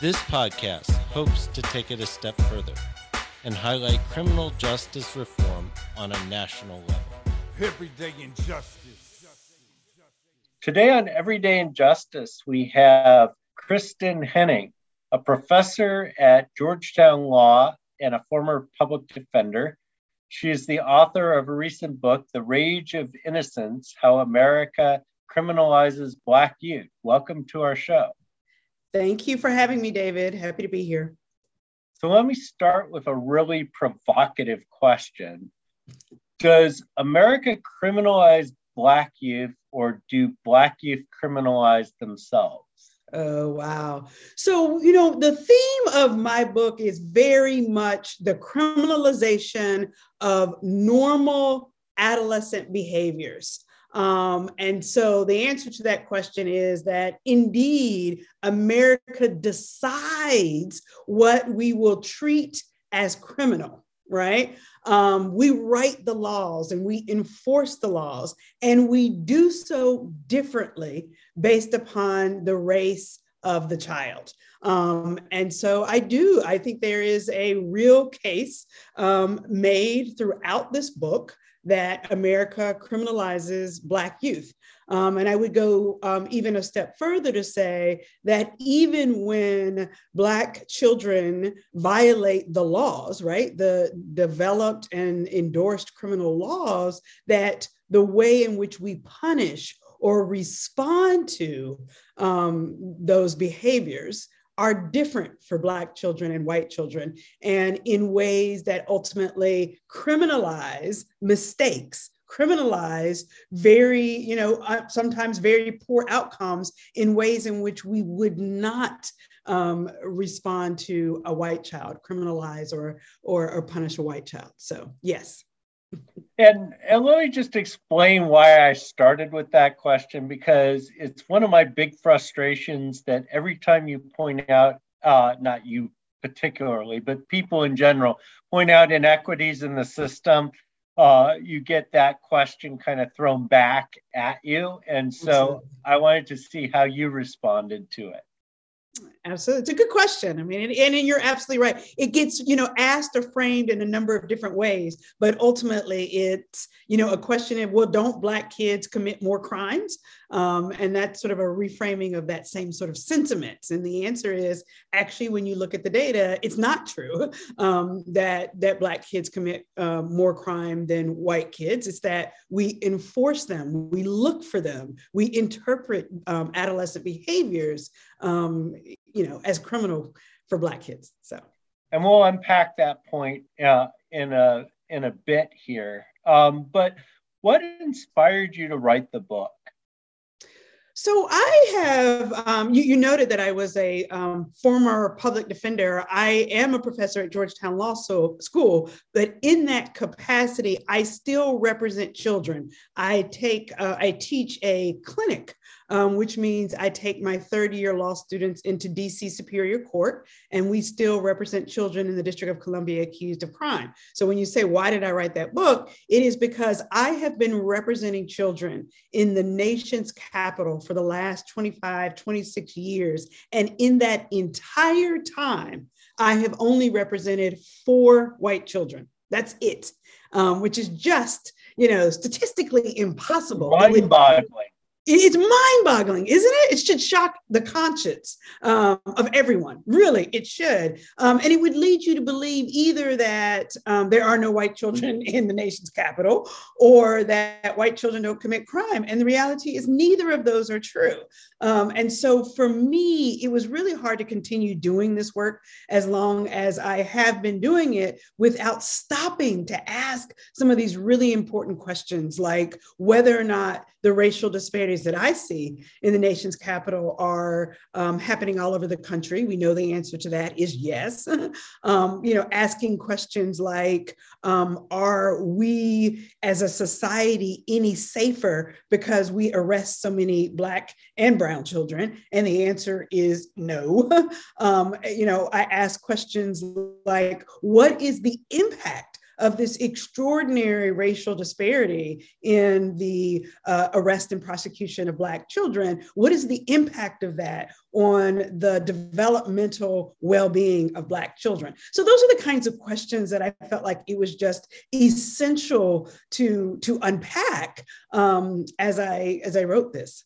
This podcast hopes to take it a step further and highlight criminal justice reform on a national level. Everyday injustice. Today on Everyday Injustice, we have Kristin Henning, a professor at Georgetown Law and a former public defender. She is the author of a recent book, The Rage of Innocence How America Criminalizes Black Youth. Welcome to our show. Thank you for having me, David. Happy to be here. So let me start with a really provocative question. Does America criminalize Black youth or do Black youth criminalize themselves? Oh, wow. So, you know, the theme of my book is very much the criminalization of normal adolescent behaviors. Um, and so the answer to that question is that indeed, America decides what we will treat as criminal, right? Um, we write the laws and we enforce the laws, and we do so differently based upon the race of the child. Um, and so I do, I think there is a real case um, made throughout this book that America criminalizes Black youth. Um, and I would go um, even a step further to say that even when Black children violate the laws, right, the developed and endorsed criminal laws, that the way in which we punish or respond to um, those behaviors are different for Black children and white children, and in ways that ultimately criminalize mistakes, criminalize very, you know, uh, sometimes very poor outcomes in ways in which we would not um, respond to a white child, criminalize or, or, or punish a white child. So, yes. And, and let me just explain why I started with that question because it's one of my big frustrations that every time you point out, uh, not you particularly, but people in general point out inequities in the system, uh, you get that question kind of thrown back at you. And so Absolutely. I wanted to see how you responded to it. Absolutely. It's a good question. I mean, and, and, you're absolutely right. It gets, you know, asked or framed in a number of different ways, but ultimately it's, you know, a question of, well, don't Black kids commit more crimes? Um, and that's sort of a reframing of that same sort of sentiment. And the answer is actually, when you look at the data, it's not true um, that, that Black kids commit uh, more crime than white kids. It's that we enforce them, we look for them, we interpret um, adolescent behaviors um, you know, as criminal for Black kids. So, and we'll unpack that point uh, in a in a bit here. Um, but what inspired you to write the book? So I have, um, you, you, noted that I was a um, former public defender. I am a professor at Georgetown Law School, but in that capacity, I still represent children. I take, uh, I teach a clinic um, which means I take my third year law students into DC Superior Court, and we still represent children in the District of Columbia accused of crime. So when you say, why did I write that book? It is because I have been representing children in the nation's capital for the last 25, 26 years. And in that entire time, I have only represented four white children. That's it, um, which is just, you know, statistically impossible. Mind-boggling it's mind-boggling, isn't it? It should shock the conscience um, of everyone. Really, it should, um, and it would lead you to believe either that um, there are no white children in the nation's capital, or that white children don't commit crime. And the reality is, neither of those are true. Um, and so, for me, it was really hard to continue doing this work as long as I have been doing it without stopping to ask some of these really important questions, like whether or not the racial disparities that I see in the nation's capital are um, happening all over the country. We know the answer to that is yes. um, you know, asking questions like, um, are we as a society any safer because we arrest so many Black and Brown children? And the answer is no. Um, you know, I ask questions like, what is the impact of this extraordinary racial disparity in the uh, arrest and prosecution of Black children. What is the impact of that on the developmental well being of Black children? So, those are the kinds of questions that I felt like it was just essential to, to unpack um, as, I, as I wrote this.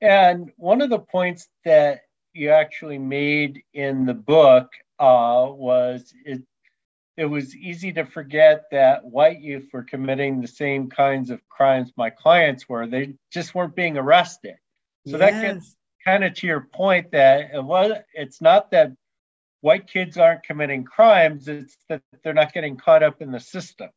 And one of the points that you actually made in the book uh, was it it was easy to forget that white youth were committing the same kinds of crimes my clients were. They just weren't being arrested. So yes. that gets kind of to your point that it was, it's not that white kids aren't committing crimes, it's that they're not getting caught up in the system.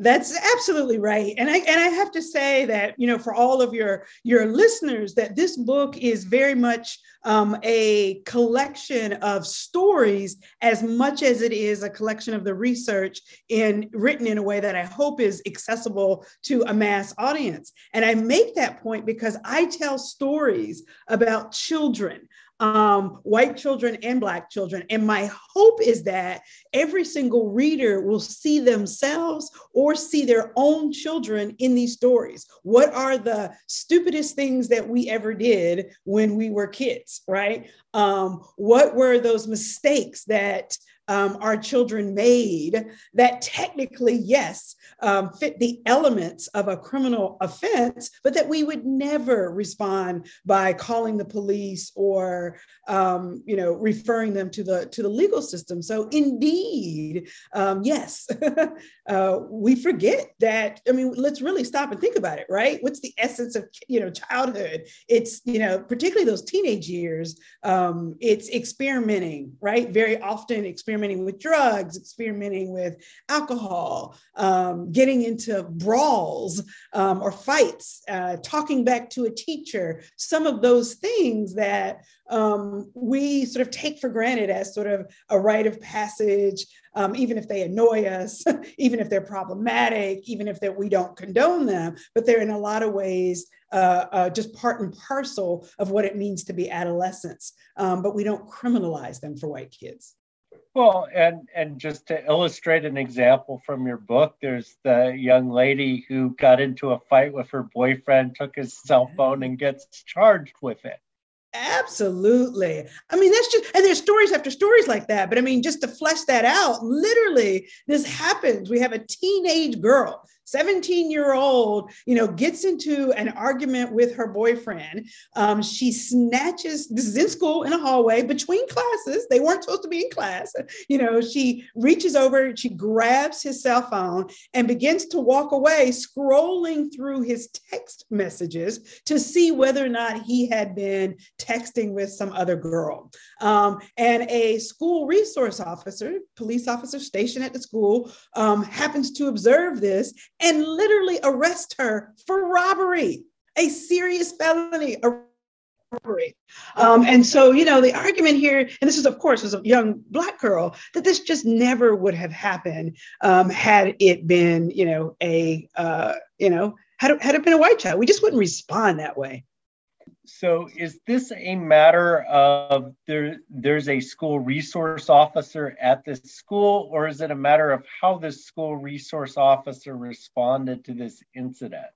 That's absolutely right. And I and I have to say that, you know, for all of your your listeners, that this book is very much um, a collection of stories as much as it is a collection of the research in written in a way that I hope is accessible to a mass audience. And I make that point because I tell stories about children um, white children and Black children. And my hope is that every single reader will see themselves or see their own children in these stories. What are the stupidest things that we ever did when we were kids, right? Um, what were those mistakes that um, our children made that technically, yes, um, fit the elements of a criminal offense, but that we would never respond by calling the police or, um, you know, referring them to the to the legal system. So, indeed, um, yes, uh, we forget that. I mean, let's really stop and think about it, right? What's the essence of you know childhood? It's you know, particularly those teenage years. Um, it's experimenting, right? Very often experimenting with drugs, experimenting with alcohol. Um, getting into brawls um, or fights, uh, talking back to a teacher, some of those things that um, we sort of take for granted as sort of a rite of passage, um, even if they annoy us, even if they're problematic, even if that we don't condone them, but they're in a lot of ways uh, uh, just part and parcel of what it means to be adolescents. Um, but we don't criminalize them for white kids. Well, and and just to illustrate an example from your book, there's the young lady who got into a fight with her boyfriend, took his cell phone, and gets charged with it. Absolutely. I mean, that's just, and there's stories after stories like that. But I mean, just to flesh that out, literally, this happens. We have a teenage girl 17 year old, you know, gets into an argument with her boyfriend. Um, she snatches, this is in school in a hallway between classes. They weren't supposed to be in class. You know, she reaches over, she grabs his cell phone and begins to walk away, scrolling through his text messages to see whether or not he had been texting with some other girl. Um, and a school resource officer, police officer stationed at the school, um, happens to observe this and literally arrest her for robbery, a serious felony. Um, and so, you know, the argument here, and this is, of course, as a young black girl, that this just never would have happened um, had it been, you know, a, uh, you know, had had it been a white child. We just wouldn't respond that way. So is this a matter of there there's a school resource officer at this school or is it a matter of how the school resource officer responded to this incident?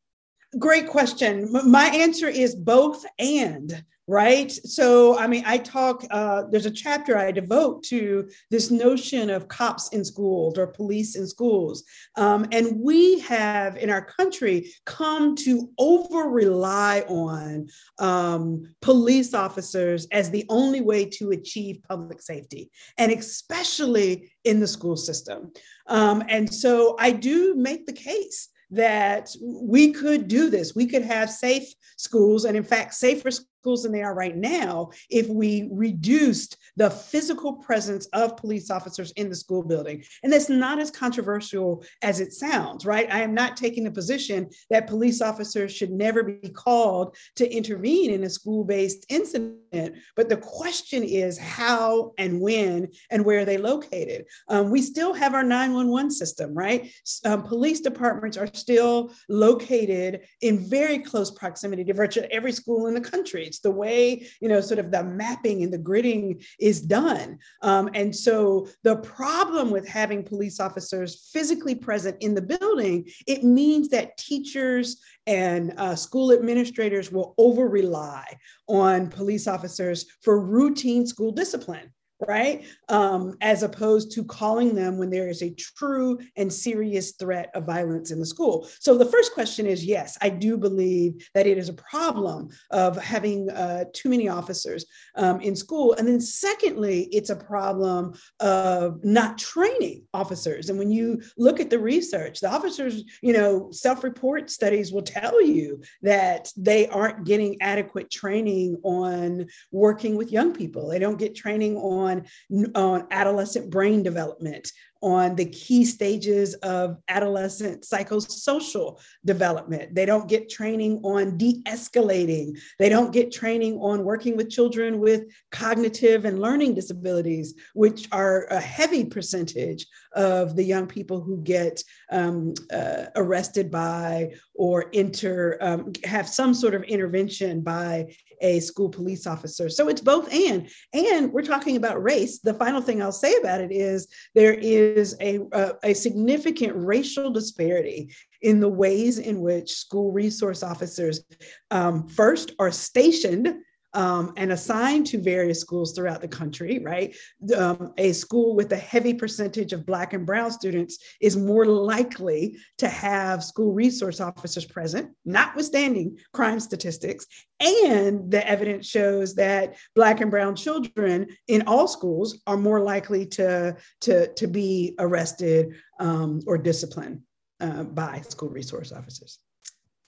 Great question. My answer is both and right? So i mean i talk uh, there's a chapter i devote to this notion of cops in schools or police in schools. Um, and we have in our country come to over rely on um, police officers as the only way to achieve public safety and especially in the school system. Um, and so i do make the case that we could do this. We could have safe schools, and in fact, safer schools than they are right now if we reduced the physical presence of police officers in the school building. And that's not as controversial as it sounds, right? I am not taking the position that police officers should never be called to intervene in a school based incident. But the question is how and when and where are they located? Um, we still have our 911 system, right? Um, police departments are still located in very close proximity to virtually every school in the country the way, you know, sort of the mapping and the gridding is done. Um, and so the problem with having police officers physically present in the building, it means that teachers and uh, school administrators will over rely on police officers for routine school discipline right? Um, as opposed to calling them when there is a true and serious threat of violence in the school. So the first question is yes, I do believe that it is a problem of having uh, too many officers um, in school. And then secondly, it's a problem of not training officers. And when you look at the research, the officers, you know, self-report studies will tell you that they aren't getting adequate training on working with young people. They don't get training on on, on adolescent brain development, on the key stages of adolescent psychosocial development. They don't get training on de escalating. They don't get training on working with children with cognitive and learning disabilities, which are a heavy percentage of the young people who get um, uh, arrested by or enter, um, have some sort of intervention by a school police officer. So it's both and. And we're talking about race. The final thing I'll say about it is there is a, a, a significant racial disparity in the ways in which school resource officers um, first are stationed um, and assigned to various schools throughout the country, right? Um, a school with a heavy percentage of Black and Brown students is more likely to have school resource officers present, notwithstanding crime statistics. And the evidence shows that Black and Brown children in all schools are more likely to, to, to be arrested um, or disciplined uh, by school resource officers.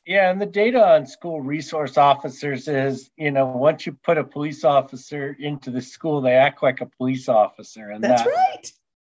Yeah, and the data on school resource officers is, you know, once you put a police officer into the school, they act like a police officer, and that's that, right.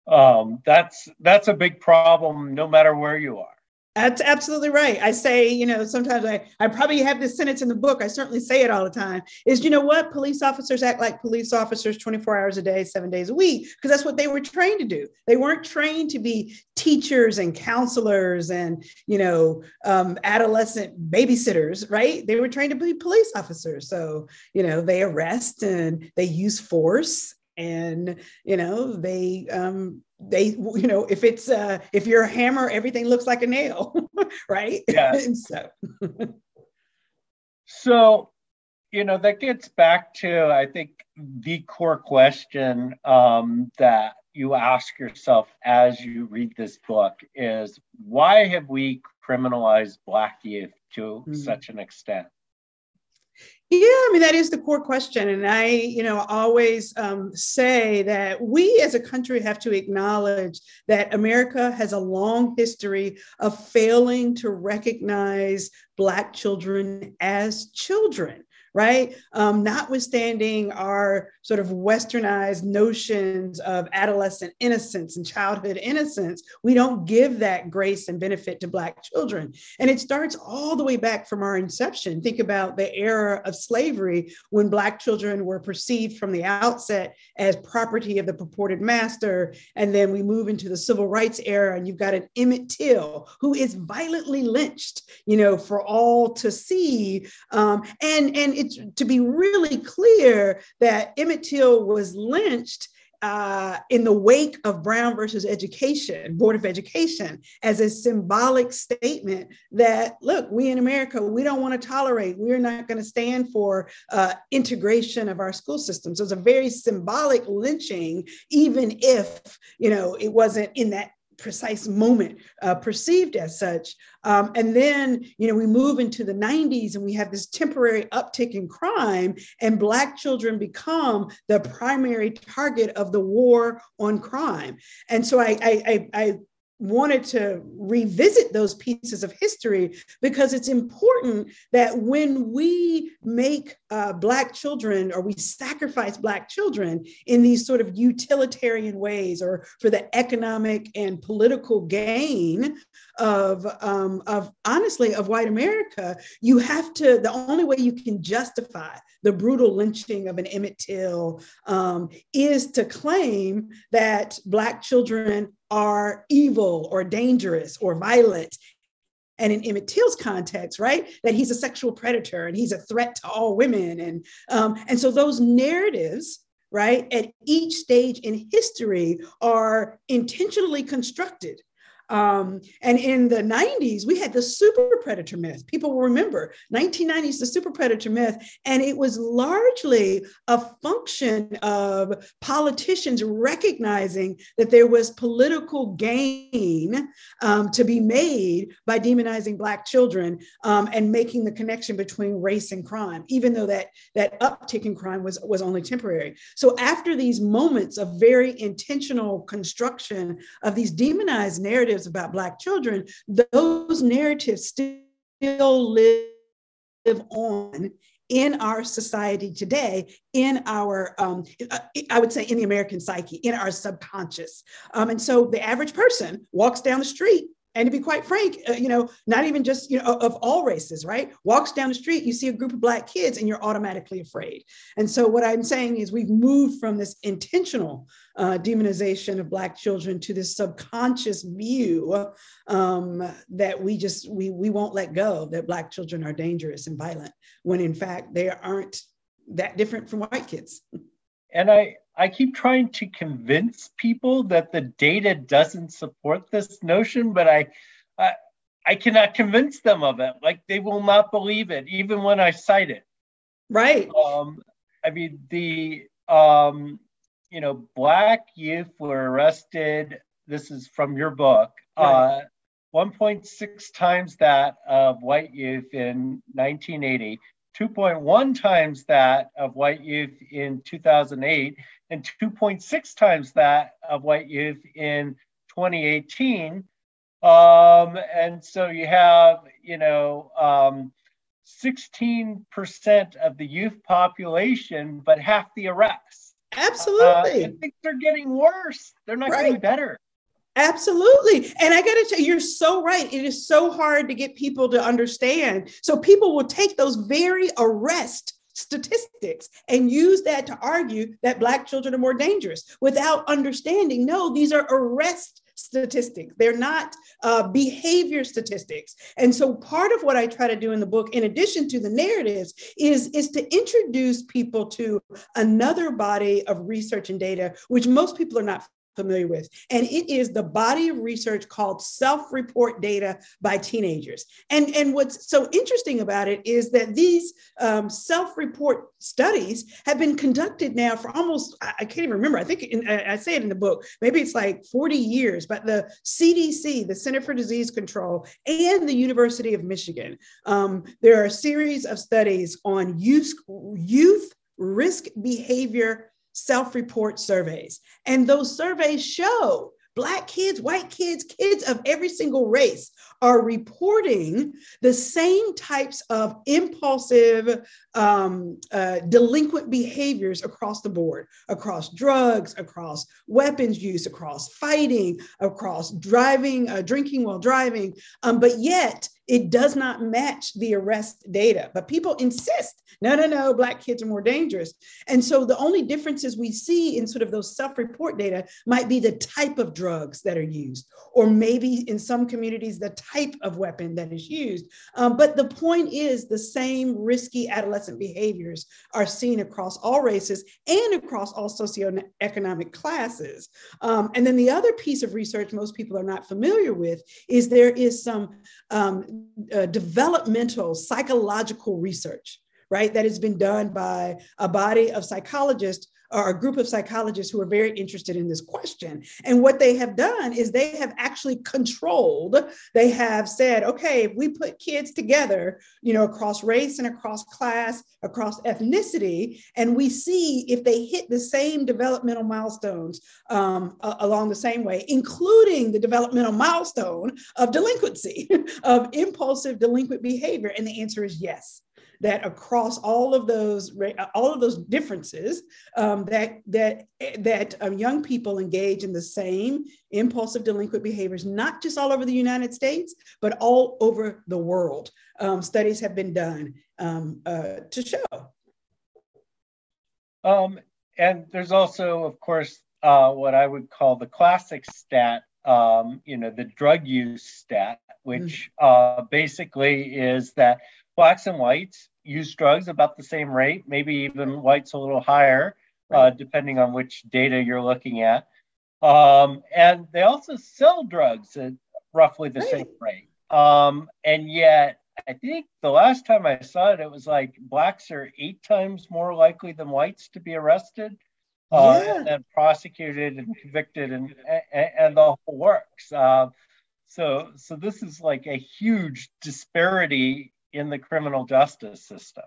Um, that's that's a big problem, no matter where you are. That's absolutely right. I say, you know, sometimes I, I probably have this sentence in the book. I certainly say it all the time is, you know what? Police officers act like police officers 24 hours a day, seven days a week, because that's what they were trained to do. They weren't trained to be teachers and counselors and, you know, um, adolescent babysitters, right? They were trained to be police officers. So, you know, they arrest and they use force and, you know, they, um, they you know if it's uh if you're a hammer everything looks like a nail right? Yeah. So. So you know that gets back to i think the core question um that you ask yourself as you read this book is why have we criminalized black youth to mm-hmm. such an extent yeah, I mean, that is the core question. And I, you know, always um, say that we as a country have to acknowledge that America has a long history of failing to recognize Black children as children right? Um, notwithstanding our sort of westernized notions of adolescent innocence and childhood innocence, we don't give that grace and benefit to Black children. And it starts all the way back from our inception. Think about the era of slavery when Black children were perceived from the outset as property of the purported master. And then we move into the civil rights era, and you've got an Emmett Till who is violently lynched, you know, for all to see. Um, and and to be really clear that Emmett Till was lynched uh, in the wake of Brown versus Education, Board of Education, as a symbolic statement that, look, we in America, we don't want to tolerate, we're not going to stand for uh, integration of our school systems. So it's a very symbolic lynching, even if, you know, it wasn't in that precise moment uh, perceived as such. Um, and then, you know, we move into the 90s and we have this temporary uptick in crime, and Black children become the primary target of the war on crime. And so I, I, I, I wanted to revisit those pieces of history because it's important that when we make uh, Black children or we sacrifice Black children in these sort of utilitarian ways or for the economic and political gain of, um, of honestly, of white America, you have to, the only way you can justify the brutal lynching of an Emmett Till um, is to claim that Black children are evil or dangerous or violent. And in Emmett Till's context, right, that he's a sexual predator and he's a threat to all women. And, um, and so those narratives, right, at each stage in history are intentionally constructed um, and in the 90s, we had the super predator myth. People will remember 1990s, the super predator myth. And it was largely a function of politicians recognizing that there was political gain um, to be made by demonizing Black children um, and making the connection between race and crime, even though that, that uptick in crime was, was only temporary. So after these moments of very intentional construction of these demonized narratives, narratives about Black children, those narratives still live on in our society today, in our, um, I would say, in the American psyche, in our subconscious. Um, and so the average person walks down the street and to be quite frank, uh, you know, not even just, you know, of all races, right? Walks down the street, you see a group of Black kids and you're automatically afraid. And so what I'm saying is we've moved from this intentional uh, demonization of Black children to this subconscious view um, that we just, we, we won't let go that Black children are dangerous and violent, when in fact they aren't that different from white kids. And I, I keep trying to convince people that the data doesn't support this notion, but I, I, I cannot convince them of it. Like they will not believe it, even when I cite it. Right. Um, I mean, the um, you know, black youth were arrested. This is from your book. Right. Uh, 1.6 times that of white youth in 1980, 2.1 times that of white youth in 2008, and 2.6 times that of white youth in 2018. Um, and so you have, you know, um, 16% of the youth population, but half the arrests. Absolutely. Uh, things are getting worse. They're not right. getting better. Absolutely. And I got to tell you, you're so right. It is so hard to get people to understand. So people will take those very arrest statistics and use that to argue that Black children are more dangerous without understanding no, these are arrest statistics. They're not uh, behavior statistics. And so part of what I try to do in the book, in addition to the narratives, is, is to introduce people to another body of research and data, which most people are not familiar with. And it is the body of research called self report data by teenagers. And, and what's so interesting about it is that these um, self report studies have been conducted now for almost, I can't even remember, I think in, I say it in the book, maybe it's like 40 years, but the CDC, the Center for Disease Control, and the University of Michigan, um, there are a series of studies on youth, youth risk behavior self report surveys. And those surveys show Black kids, white kids, kids of every single race are reporting the same types of impulsive, um, uh, delinquent behaviors across the board, across drugs, across weapons use, across fighting, across driving, uh, drinking while driving. Um, but yet, it does not match the arrest data. But people insist, no, no, no, Black kids are more dangerous. And so the only differences we see in sort of those self report data might be the type of drugs that are used, or maybe in some communities, the type of weapon that is used. Um, but the point is, the same risky adolescent behaviors are seen across all races and across all socioeconomic classes. Um, and then the other piece of research most people are not familiar with is there is some um, uh, developmental psychological research right that has been done by a body of psychologists or a group of psychologists who are very interested in this question. And what they have done is they have actually controlled, they have said, okay, if we put kids together, you know, across race and across class, across ethnicity, and we see if they hit the same developmental milestones um, along the same way, including the developmental milestone of delinquency, of impulsive delinquent behavior. And the answer is yes that across all of those all of those differences um, that that that um, young people engage in the same impulsive delinquent behaviors not just all over the united states but all over the world um, studies have been done um, uh, to show um, and there's also of course uh, what i would call the classic stat um, you know the drug use stat which mm-hmm. uh, basically is that blacks and whites use drugs about the same rate, maybe even whites a little higher, uh, right. uh, depending on which data you're looking at. Um, and they also sell drugs at roughly the right. same rate. Um, and yet, I think the last time I saw it, it was like blacks are eight times more likely than whites to be arrested. Uh, yeah. and then prosecuted and convicted and, and, and the whole works. Uh, so, so this is like a huge disparity in the criminal justice system.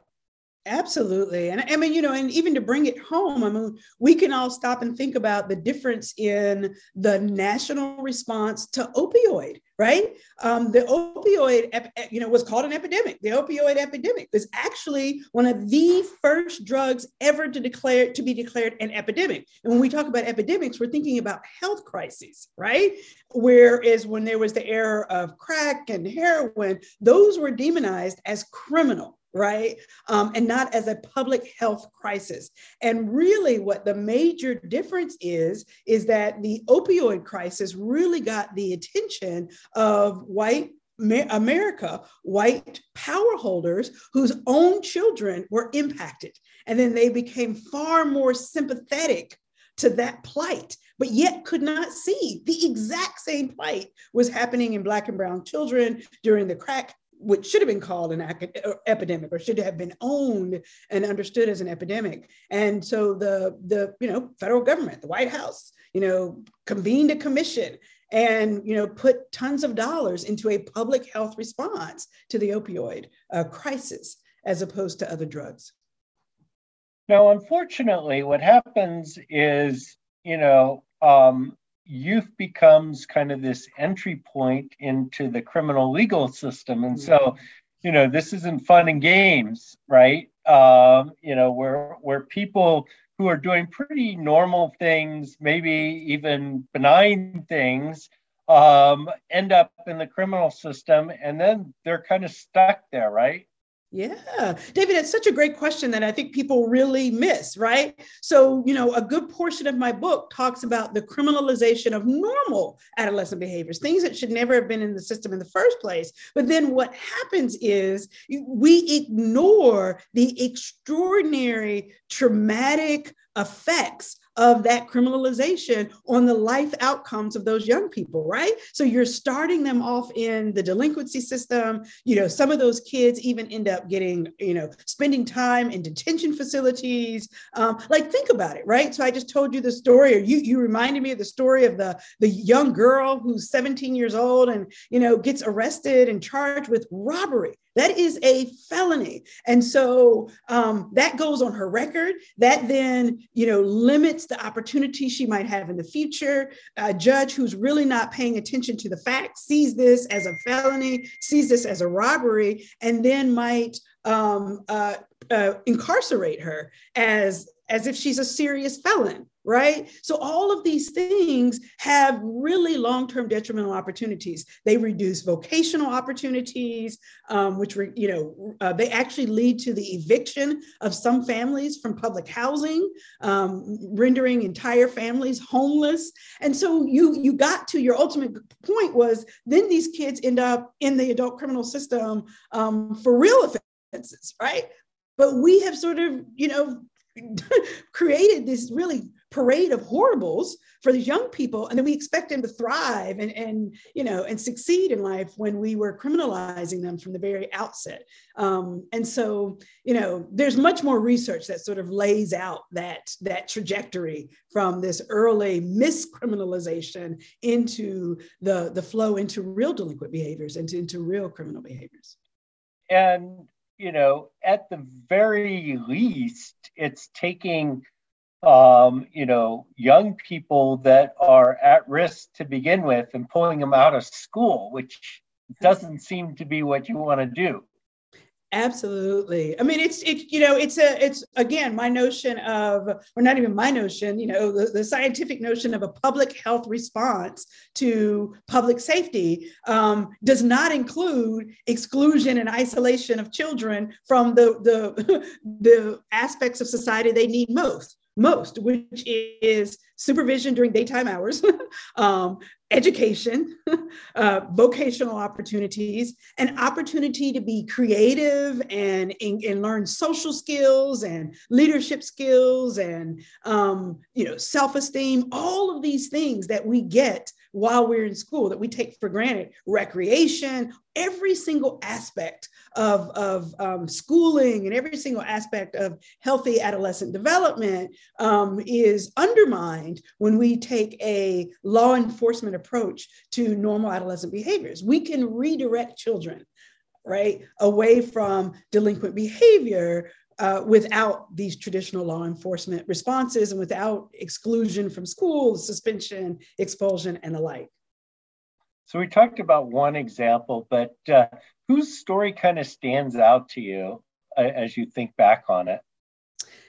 Absolutely. And I mean, you know, and even to bring it home, I mean, we can all stop and think about the difference in the national response to opioid, right? Um, the opioid, you know, was called an epidemic. The opioid epidemic was actually one of the first drugs ever to declare to be declared an epidemic. And when we talk about epidemics, we're thinking about health crises, right? Whereas when there was the era of crack and heroin, those were demonized as criminal right? Um, and not as a public health crisis. And really, what the major difference is, is that the opioid crisis really got the attention of white America, white power holders whose own children were impacted. And then they became far more sympathetic to that plight, but yet could not see the exact same plight was happening in Black and Brown children during the crack which should have been called an uh, epidemic or should have been owned and understood as an epidemic. And so the the you know federal government, the White House, you know, convened a commission and you know put tons of dollars into a public health response to the opioid uh, crisis as opposed to other drugs. Now, unfortunately, what happens is you know um, youth becomes kind of this entry point into the criminal legal system. And so, mm-hmm. you know, this isn't fun and games, right? Um, you know, where where people who are doing pretty normal things, maybe even benign things, um, end up in the criminal system, and then they're kind of stuck there, right? Yeah, David, it's such a great question that I think people really miss, right? So, you know, a good portion of my book talks about the criminalization of normal adolescent behaviors, things that should never have been in the system in the first place. But then what happens is we ignore the extraordinary traumatic effects of that criminalization on the life outcomes of those young people, right? So you're starting them off in the delinquency system. You know, some of those kids even end up getting, you know, spending time in detention facilities. Um, like, think about it, right? So I just told you the story, or you you reminded me of the story of the the young girl who's 17 years old and you know gets arrested and charged with robbery that is a felony. And so um, that goes on her record. That then, you know, limits the opportunity she might have in the future. A judge who's really not paying attention to the facts sees this as a felony, sees this as a robbery, and then might um, uh, uh, incarcerate her as as if she's a serious felon right? So all of these things have really long-term detrimental opportunities. They reduce vocational opportunities, um, which were, you know, uh, they actually lead to the eviction of some families from public housing, um, rendering entire families homeless. And so you you got to your ultimate point was then these kids end up in the adult criminal system um, for real offenses, right? But we have sort of, you know, created this really parade of horribles for these young people and then we expect them to thrive and, and you know and succeed in life when we were criminalizing them from the very outset um, and so you know there's much more research that sort of lays out that that trajectory from this early miscriminalization into the the flow into real delinquent behaviors and into, into real criminal behaviors and you know at the very least it's taking um, you know, young people that are at risk to begin with and pulling them out of school, which doesn't seem to be what you want to do. Absolutely. I mean, it's it, you know, it's a it's again my notion of, or not even my notion, you know, the, the scientific notion of a public health response to public safety um, does not include exclusion and isolation of children from the the the aspects of society they need most most, which is supervision during daytime hours, um, education, uh, vocational opportunities, an opportunity to be creative and, and, and learn social skills and leadership skills and um, you know self-esteem, all of these things that we get while we're in school that we take for granted, recreation, every single aspect of, of um, schooling and every single aspect of healthy adolescent development um, is undermined when we take a law enforcement approach to normal adolescent behaviors. We can redirect children right away from delinquent behavior uh, without these traditional law enforcement responses and without exclusion from school, suspension, expulsion, and the like. So we talked about one example, but uh, whose story kind of stands out to you uh, as you think back on it?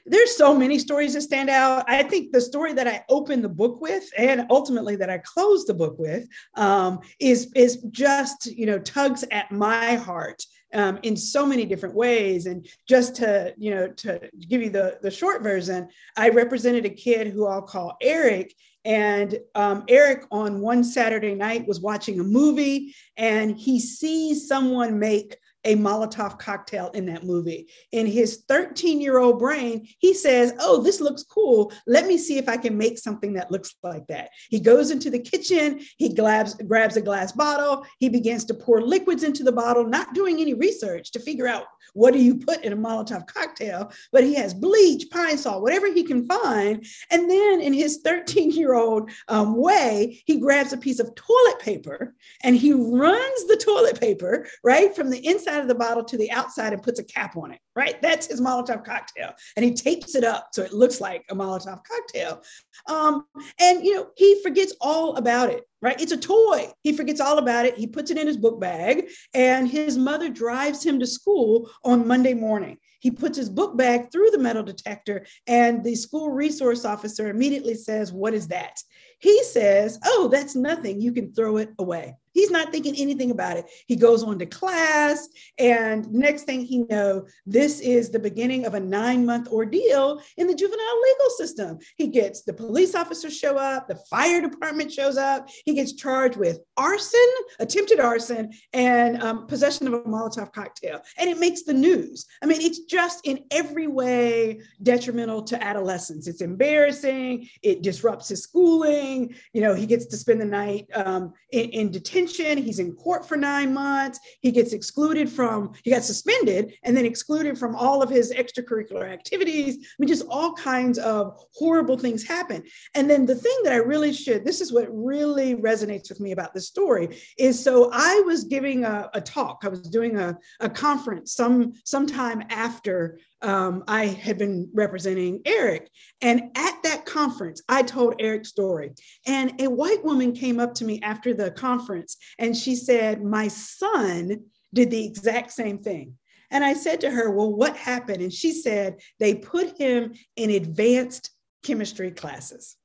There's so many stories that stand out. I think the story that I opened the book with, and ultimately that I closed the book with, um, is is just you know tugs at my heart um, in so many different ways. And just to, you know, to give you the, the short version, I represented a kid who I'll call Eric. And um, Eric on one Saturday night was watching a movie and he sees someone make a Molotov cocktail in that movie. In his 13 year old brain, he says, Oh, this looks cool. Let me see if I can make something that looks like that. He goes into the kitchen, he grabs, grabs a glass bottle, he begins to pour liquids into the bottle, not doing any research to figure out what do you put in a Molotov cocktail, but he has bleach, Pine-Sol, whatever he can find. And then in his 13 year old um, way, he grabs a piece of toilet paper and he runs the toilet paper right from the inside inside of the bottle to the outside and puts a cap on it, right? That's his Molotov cocktail. And he tapes it up so it looks like a Molotov cocktail. Um, and, you know, he forgets all about it, right? It's a toy. He forgets all about it. He puts it in his book bag, and his mother drives him to school on Monday morning. He puts his book bag through the metal detector, and the school resource officer immediately says, What is that? He says, Oh, that's nothing. You can throw it away. He's not thinking anything about it. He goes on to class, and next thing he know, this is the beginning of a nine-month ordeal in the juvenile legal system. He gets the police officers show up, the fire department shows up. He gets charged with arson, attempted arson, and um, possession of a Molotov cocktail, and it makes the news. I mean, it's just in every way detrimental to adolescence. It's embarrassing. It disrupts his schooling. You know, he gets to spend the night um, in, in detention. He's in court for nine months. He gets excluded from, he got suspended and then excluded from all of his extracurricular activities. I mean, just all kinds of horrible things happen. And then the thing that I really should, this is what really resonates with me about this story, is so I was giving a, a talk, I was doing a, a conference some sometime after um, I had been representing Eric. And at that conference, I told Eric's story. And a white woman came up to me after the conference and she said, My son did the exact same thing. And I said to her, Well, what happened? And she said, They put him in advanced chemistry classes.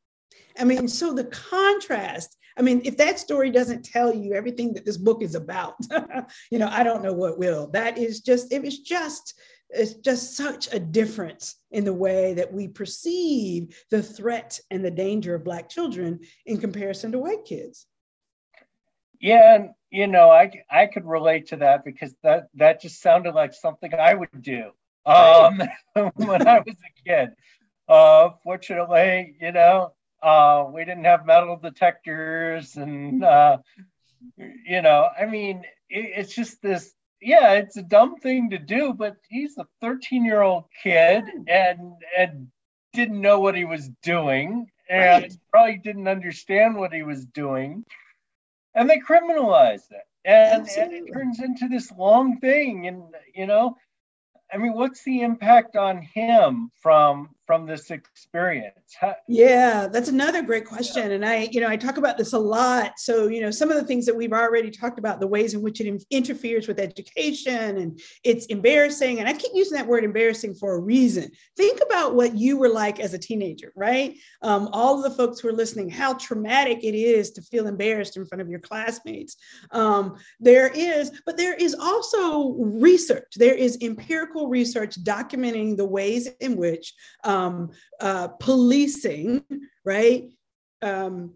I mean, so the contrast, I mean, if that story doesn't tell you everything that this book is about, you know, I don't know what will. That is just, it was just, it's just such a difference in the way that we perceive the threat and the danger of Black children in comparison to white kids. Yeah, and you know, I I could relate to that because that that just sounded like something I would do um, when I was a kid. Uh, fortunately, you know, uh, we didn't have metal detectors, and uh, you know, I mean, it, it's just this. Yeah, it's a dumb thing to do, but he's a 13 year old kid hmm. and and didn't know what he was doing, and right. probably didn't understand what he was doing, and they criminalized it, and, and it turns into this long thing, and you know, I mean, what's the impact on him from from this experience? How- yeah, that's another great question, and I, you know, I talk about this a lot. So, you know, some of the things that we've already talked about, the ways in which it interferes with education, and it's embarrassing. And I keep using that word embarrassing for a reason. Think about what you were like as a teenager, right? Um, all of the folks who are listening, how traumatic it is to feel embarrassed in front of your classmates. Um, there is, but there is also research. There is empirical research documenting the ways in which um, uh, policing, right, um,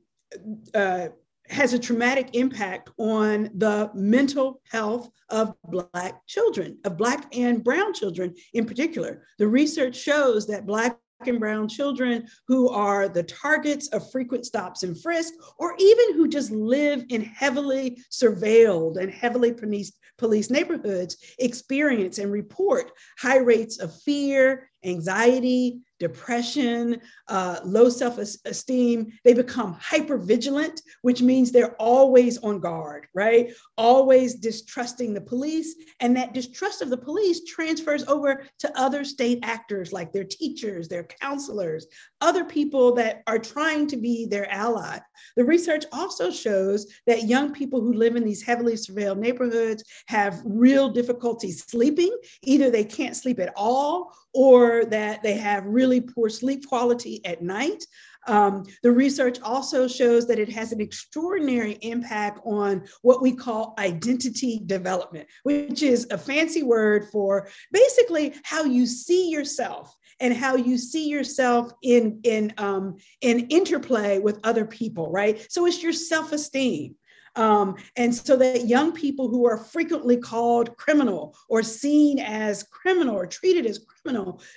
uh, has a traumatic impact on the mental health of Black children, of Black and Brown children in particular. The research shows that Black and brown children who are the targets of frequent stops and frisk, or even who just live in heavily surveilled and heavily policed, police neighborhoods experience and report high rates of fear, anxiety, depression, uh, low self esteem. They become hyper vigilant, which means they're always on guard, right? Always distrusting the police. And that distrust of the police transfers over to other state actors like their teachers, their counselors, other people that are trying to be their ally. The research also shows that young people who live in these heavily surveilled neighborhoods have real difficulty sleeping. Either they can't sleep at all or that they have really poor sleep quality at night. Um, the research also shows that it has an extraordinary impact on what we call identity development, which is a fancy word for basically how you see yourself and how you see yourself in in um, in interplay with other people, right? So it's your self-esteem. Um, and so that young people who are frequently called criminal or seen as criminal or treated as criminal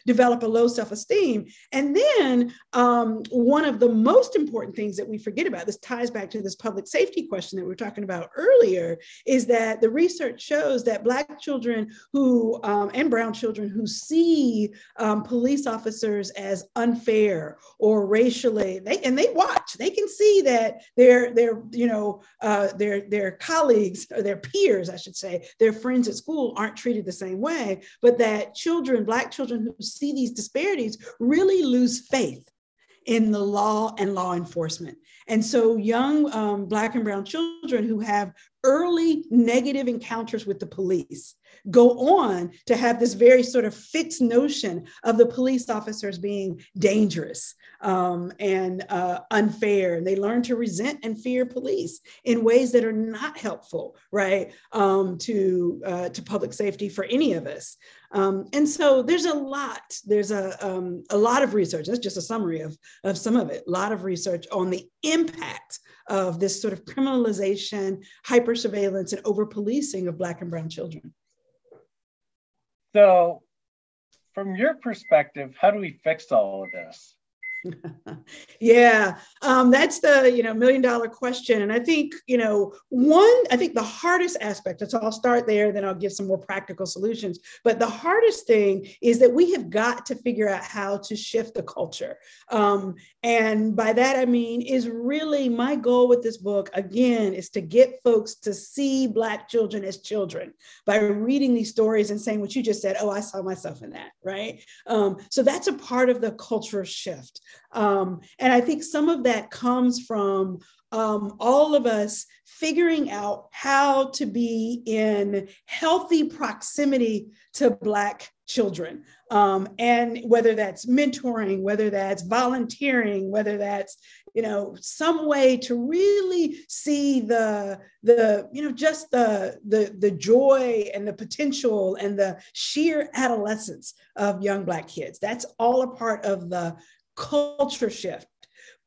develop a low self esteem. And then um, one of the most important things that we forget about, this ties back to this public safety question that we were talking about earlier, is that the research shows that Black children who, um, and Brown children who see um, police officers as unfair or racially, they, and they watch, they can see that their, their you know, uh, their, their colleagues or their peers, I should say, their friends at school aren't treated the same way, but that children, Black children who see these disparities really lose faith in the law and law enforcement. And so, young um, Black and Brown children who have early negative encounters with the police go on to have this very sort of fixed notion of the police officers being dangerous um, and uh, unfair. And they learn to resent and fear police in ways that are not helpful, right, um, to, uh, to public safety for any of us. Um, and so there's a lot, there's a, um, a lot of research, that's just a summary of, of some of it, a lot of research on the impact of this sort of criminalization, hyper surveillance, and over policing of Black and Brown children. So, from your perspective, how do we fix all of this? yeah, um, that's the you know million dollar question, and I think you know one. I think the hardest aspect. So I'll start there, then I'll give some more practical solutions. But the hardest thing is that we have got to figure out how to shift the culture, um, and by that I mean is really my goal with this book. Again, is to get folks to see Black children as children by reading these stories and saying what you just said. Oh, I saw myself in that, right? Um, so that's a part of the cultural shift. Um, and I think some of that comes from um, all of us figuring out how to be in healthy proximity to Black children. Um, and whether that's mentoring, whether that's volunteering, whether that's you know some way to really see the the you know just the the the joy and the potential and the sheer adolescence of young black kids that's all a part of the culture shift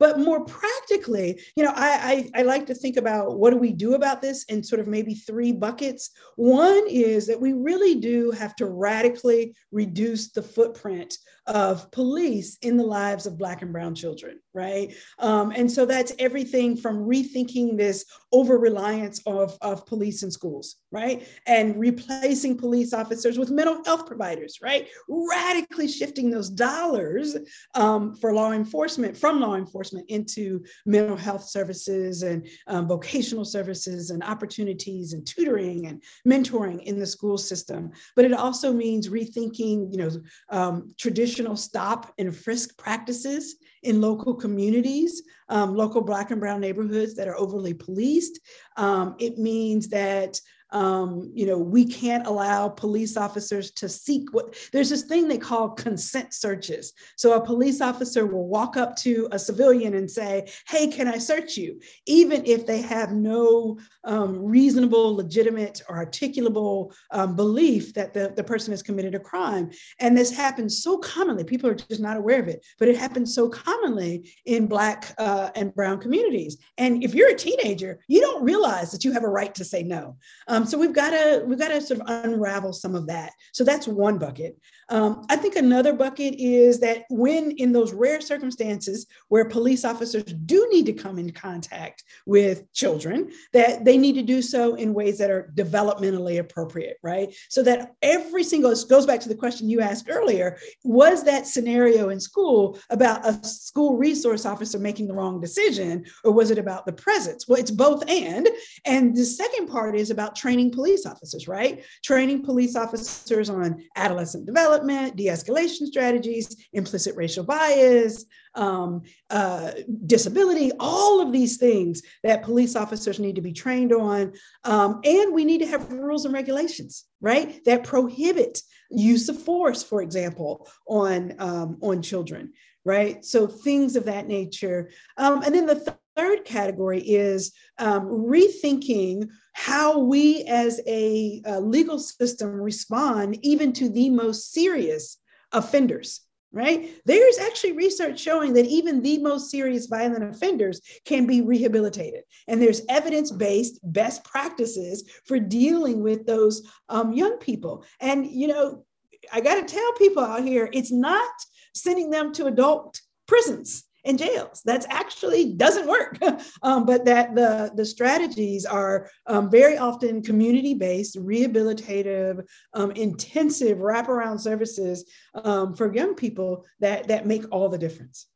but more practically, you know, I, I, I, like to think about what do we do about this in sort of maybe three buckets. One is that we really do have to radically reduce the footprint of police in the lives of Black and Brown children, right? Um, and so that's everything from rethinking this over reliance of, of police in schools, right? And replacing police officers with mental health providers, right? Radically shifting those dollars um, for law enforcement, from law enforcement into mental health services and um, vocational services and opportunities and tutoring and mentoring in the school system. But it also means rethinking, you know, um, traditional stop and frisk practices in local communities, um, local Black and Brown neighborhoods that are overly policed. Um, it means that um, you know, we can't allow police officers to seek what there's this thing they call consent searches. So a police officer will walk up to a civilian and say, Hey, can I search you? Even if they have no um, reasonable, legitimate, or articulable um, belief that the, the person has committed a crime. And this happens so commonly, people are just not aware of it, but it happens so commonly in Black uh, and Brown communities. And if you're a teenager, you don't realize that you have a right to say no. Um, um, so we've got to we've got to sort of unravel some of that. So that's one bucket. Um, I think another bucket is that when in those rare circumstances where police officers do need to come in contact with children, that they need to do so in ways that are developmentally appropriate, right? So that every single, this goes back to the question you asked earlier, was that scenario in school about a school resource officer making the wrong decision, or was it about the presence? Well, it's both and. And the second part is about training police officers, right? Training police officers on adolescent development de escalation strategies, implicit racial bias, um, uh, disability, all of these things that police officers need to be trained on. Um, and we need to have rules and regulations, right, that prohibit use of force, for example, on, um, on children, right? So things of that nature. Um, and then the th- third category is um, rethinking how we as a, a legal system respond even to the most serious offenders right? There's actually research showing that even the most serious violent offenders can be rehabilitated. And there's evidence based best practices for dealing with those um, young people. And, you know, I got to tell people out here it's not sending them to adult prisons in jails. That's actually doesn't work. um, but that the, the strategies are um, very often community based, rehabilitative, um, intensive wraparound services um, for young people that, that make all the difference.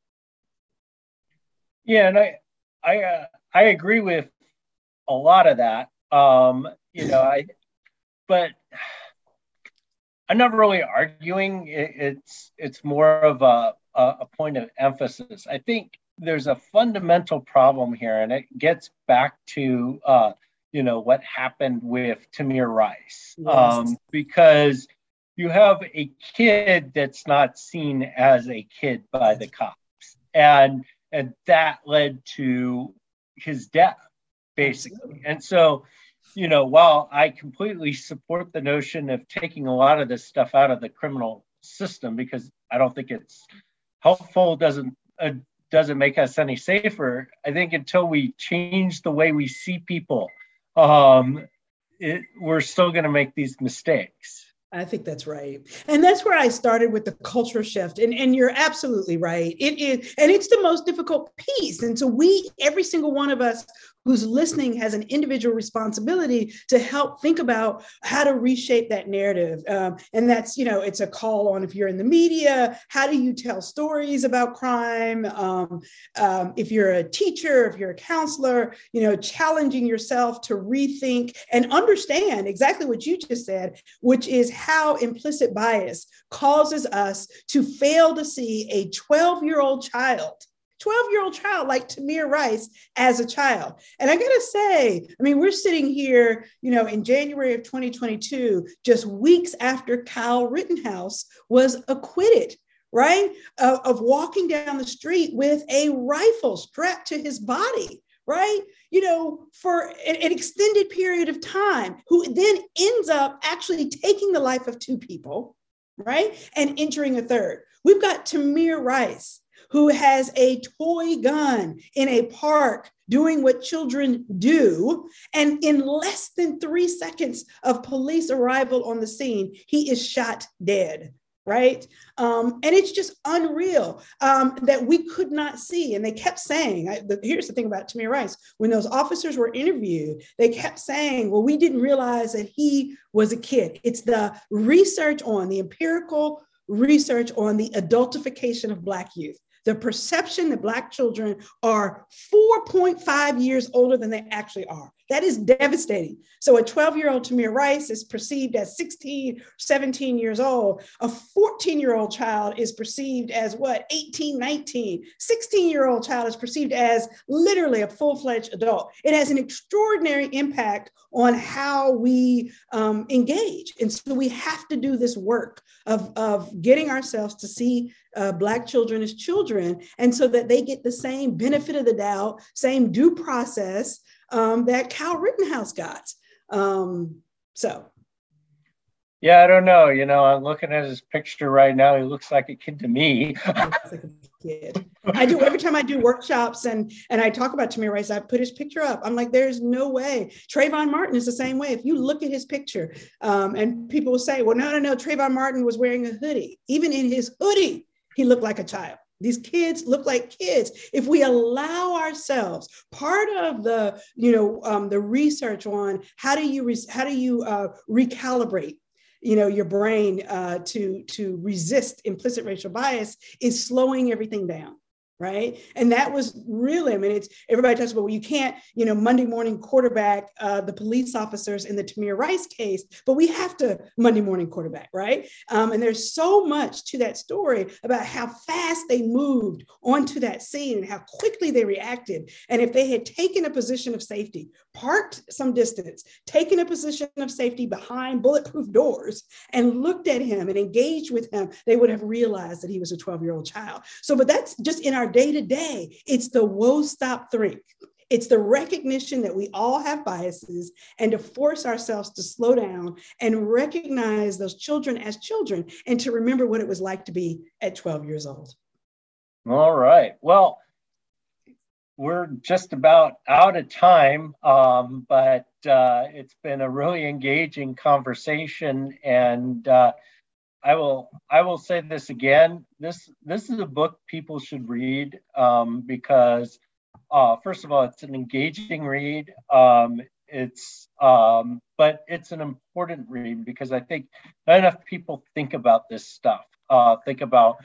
Yeah, and I I uh, I agree with a lot of that. Um, you know, I but I'm not really arguing. It's it's more of a a, point of emphasis. I think there's a fundamental problem here, and it gets back to uh, you know what happened with Tamir Rice, yes. um, because you have a kid that's not seen as a kid by the cops, and and that led to his death, basically. And so, you know, while I completely support the notion of taking a lot of this stuff out of the criminal system because I don't think it's helpful doesn't uh, doesn't make us any safer. I think until we change the way we see people, um, it, we're still going to make these mistakes. I think that's right. And that's where I started with the culture shift. And, and you're absolutely right. It is, and it's the most difficult piece. And so we, every single one of us who's listening has an individual responsibility to help think about how to reshape that narrative. Um, and that's, you know, it's a call on if you're in the media, how do you tell stories about crime? Um, um, if you're a teacher, if you're a counselor, you know, challenging yourself to rethink and understand exactly what you just said, which is how implicit bias causes us to fail to see a 12 year old child 12 year old child like Tamir Rice as a child. And I gotta say, I mean, we're sitting here, you know, in January of 2022, just weeks after Kyle Rittenhouse was acquitted, right? Of, of walking down the street with a rifle strapped to his body. Right, you know, for an, an extended period of time, who then ends up actually taking the life of two people, right, and injuring a third. We've got Tamir Rice, who has a toy gun in a park doing what children do. And in less than three seconds of police arrival on the scene, he is shot dead. Right. Um, and it's just unreal um, that we could not see. And they kept saying, I, the, here's the thing about Tamir Rice when those officers were interviewed, they kept saying, well, we didn't realize that he was a kid. It's the research on the empirical research on the adultification of Black youth the perception that Black children are 4.5 years older than they actually are. That is devastating. So a 12 year old Tamir Rice is perceived as 16, 17 years old. A 14 year old child is perceived as what, 18, 19. 16 year old child is perceived as literally a full fledged adult. It has an extraordinary impact on how we um, engage. And so we have to do this work of, of getting ourselves to see uh, Black children as children, and so that they get the same benefit of the doubt, same due process um, that Kyle Rittenhouse got. Um, so. Yeah, I don't know. You know, I'm looking at his picture right now. He looks like a kid to me. kid. I do every time I do workshops and and I talk about Tamir Rice, I put his picture up. I'm like, there's no way. Trayvon Martin is the same way. If you look at his picture, um, and people will say, well, no, no, no, Trayvon Martin was wearing a hoodie. Even in his hoodie, he looked like a child. These kids look like kids. If we allow ourselves, part of the you know um, the research on how do you re- how do you uh, recalibrate you know your brain uh, to to resist implicit racial bias is slowing everything down right? And that was really, I mean, it's everybody talks about, well, you can't, you know, Monday morning quarterback uh, the police officers in the Tamir Rice case, but we have to Monday morning quarterback, right? Um, and there's so much to that story about how fast they moved onto that scene and how quickly they reacted. And if they had taken a position of safety, parked some distance, taken a position of safety behind bulletproof doors, and looked at him and engaged with him, they would have realized that he was a 12 year old child. So, but that's just in our day to day. It's the whoa, stop, think. It's the recognition that we all have biases and to force ourselves to slow down and recognize those children as children and to remember what it was like to be at 12 years old. All right. Well, we're just about out of time, um, but uh, it's been a really engaging conversation. And uh, I will I will say this again. This this is a book people should read um, because uh, first of all, it's an engaging read. Um, it's um, but it's an important read because I think not enough people think about this stuff. Uh, think about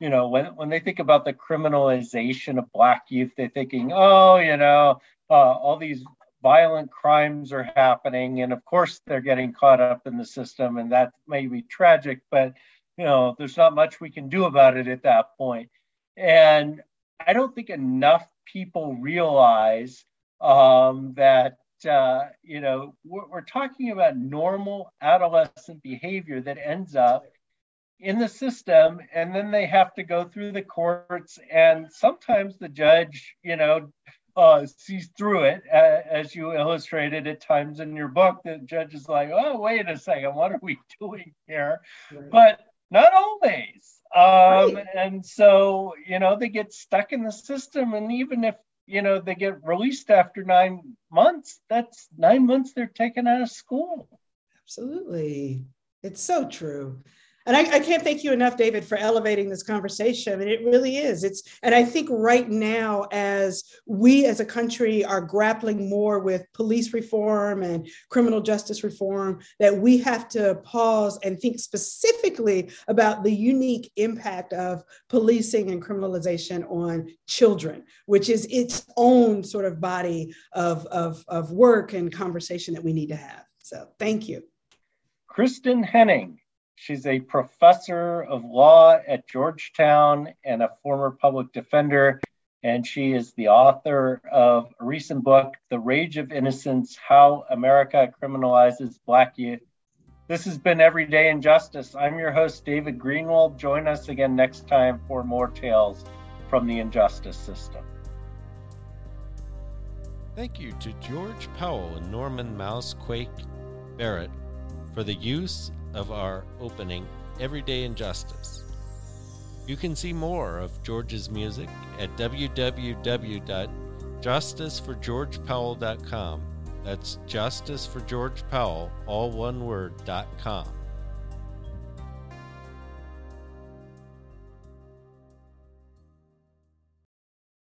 you know when when they think about the criminalization of Black youth, they're thinking, oh, you know, uh, all these violent crimes are happening and of course they're getting caught up in the system and that may be tragic but you know there's not much we can do about it at that point. And i don't think enough people realize um, that uh, you know we're, we're talking about normal adolescent behavior that ends up in the system and then they have to go through the courts and sometimes the judge you know uh, sees through it, uh, as you illustrated at times in your book. The judge is like, oh, wait a second, what are we doing here? Right. But not always. Um, right. And so, you know, they get stuck in the system. And even if, you know, they get released after nine months, that's nine months they're taken out of school. Absolutely. It's so true. And I, I, can't thank you enough, David, for elevating this conversation. I mean, it really is. It's, and I think right now, as we as a country are grappling more with police reform and criminal justice reform, that we have to pause and think specifically about the unique impact of policing and criminalization on children, which is its own sort of body of, of, of work and conversation that we need to have. So, thank you. Kristin Henning She's a professor of law at Georgetown and a former public defender. And she is the author of a recent book, The Rage of Innocence How America Criminalizes Black Youth. This has been Everyday Injustice. I'm your host, David Greenwald. Join us again next time for more tales from the injustice system. Thank you to George Powell and Norman Mousequake Barrett for the use of our opening, Everyday Injustice. You can see more of George's music at www.justiceforgeorgepowell.com. That's justice for George Powell, all one word, com.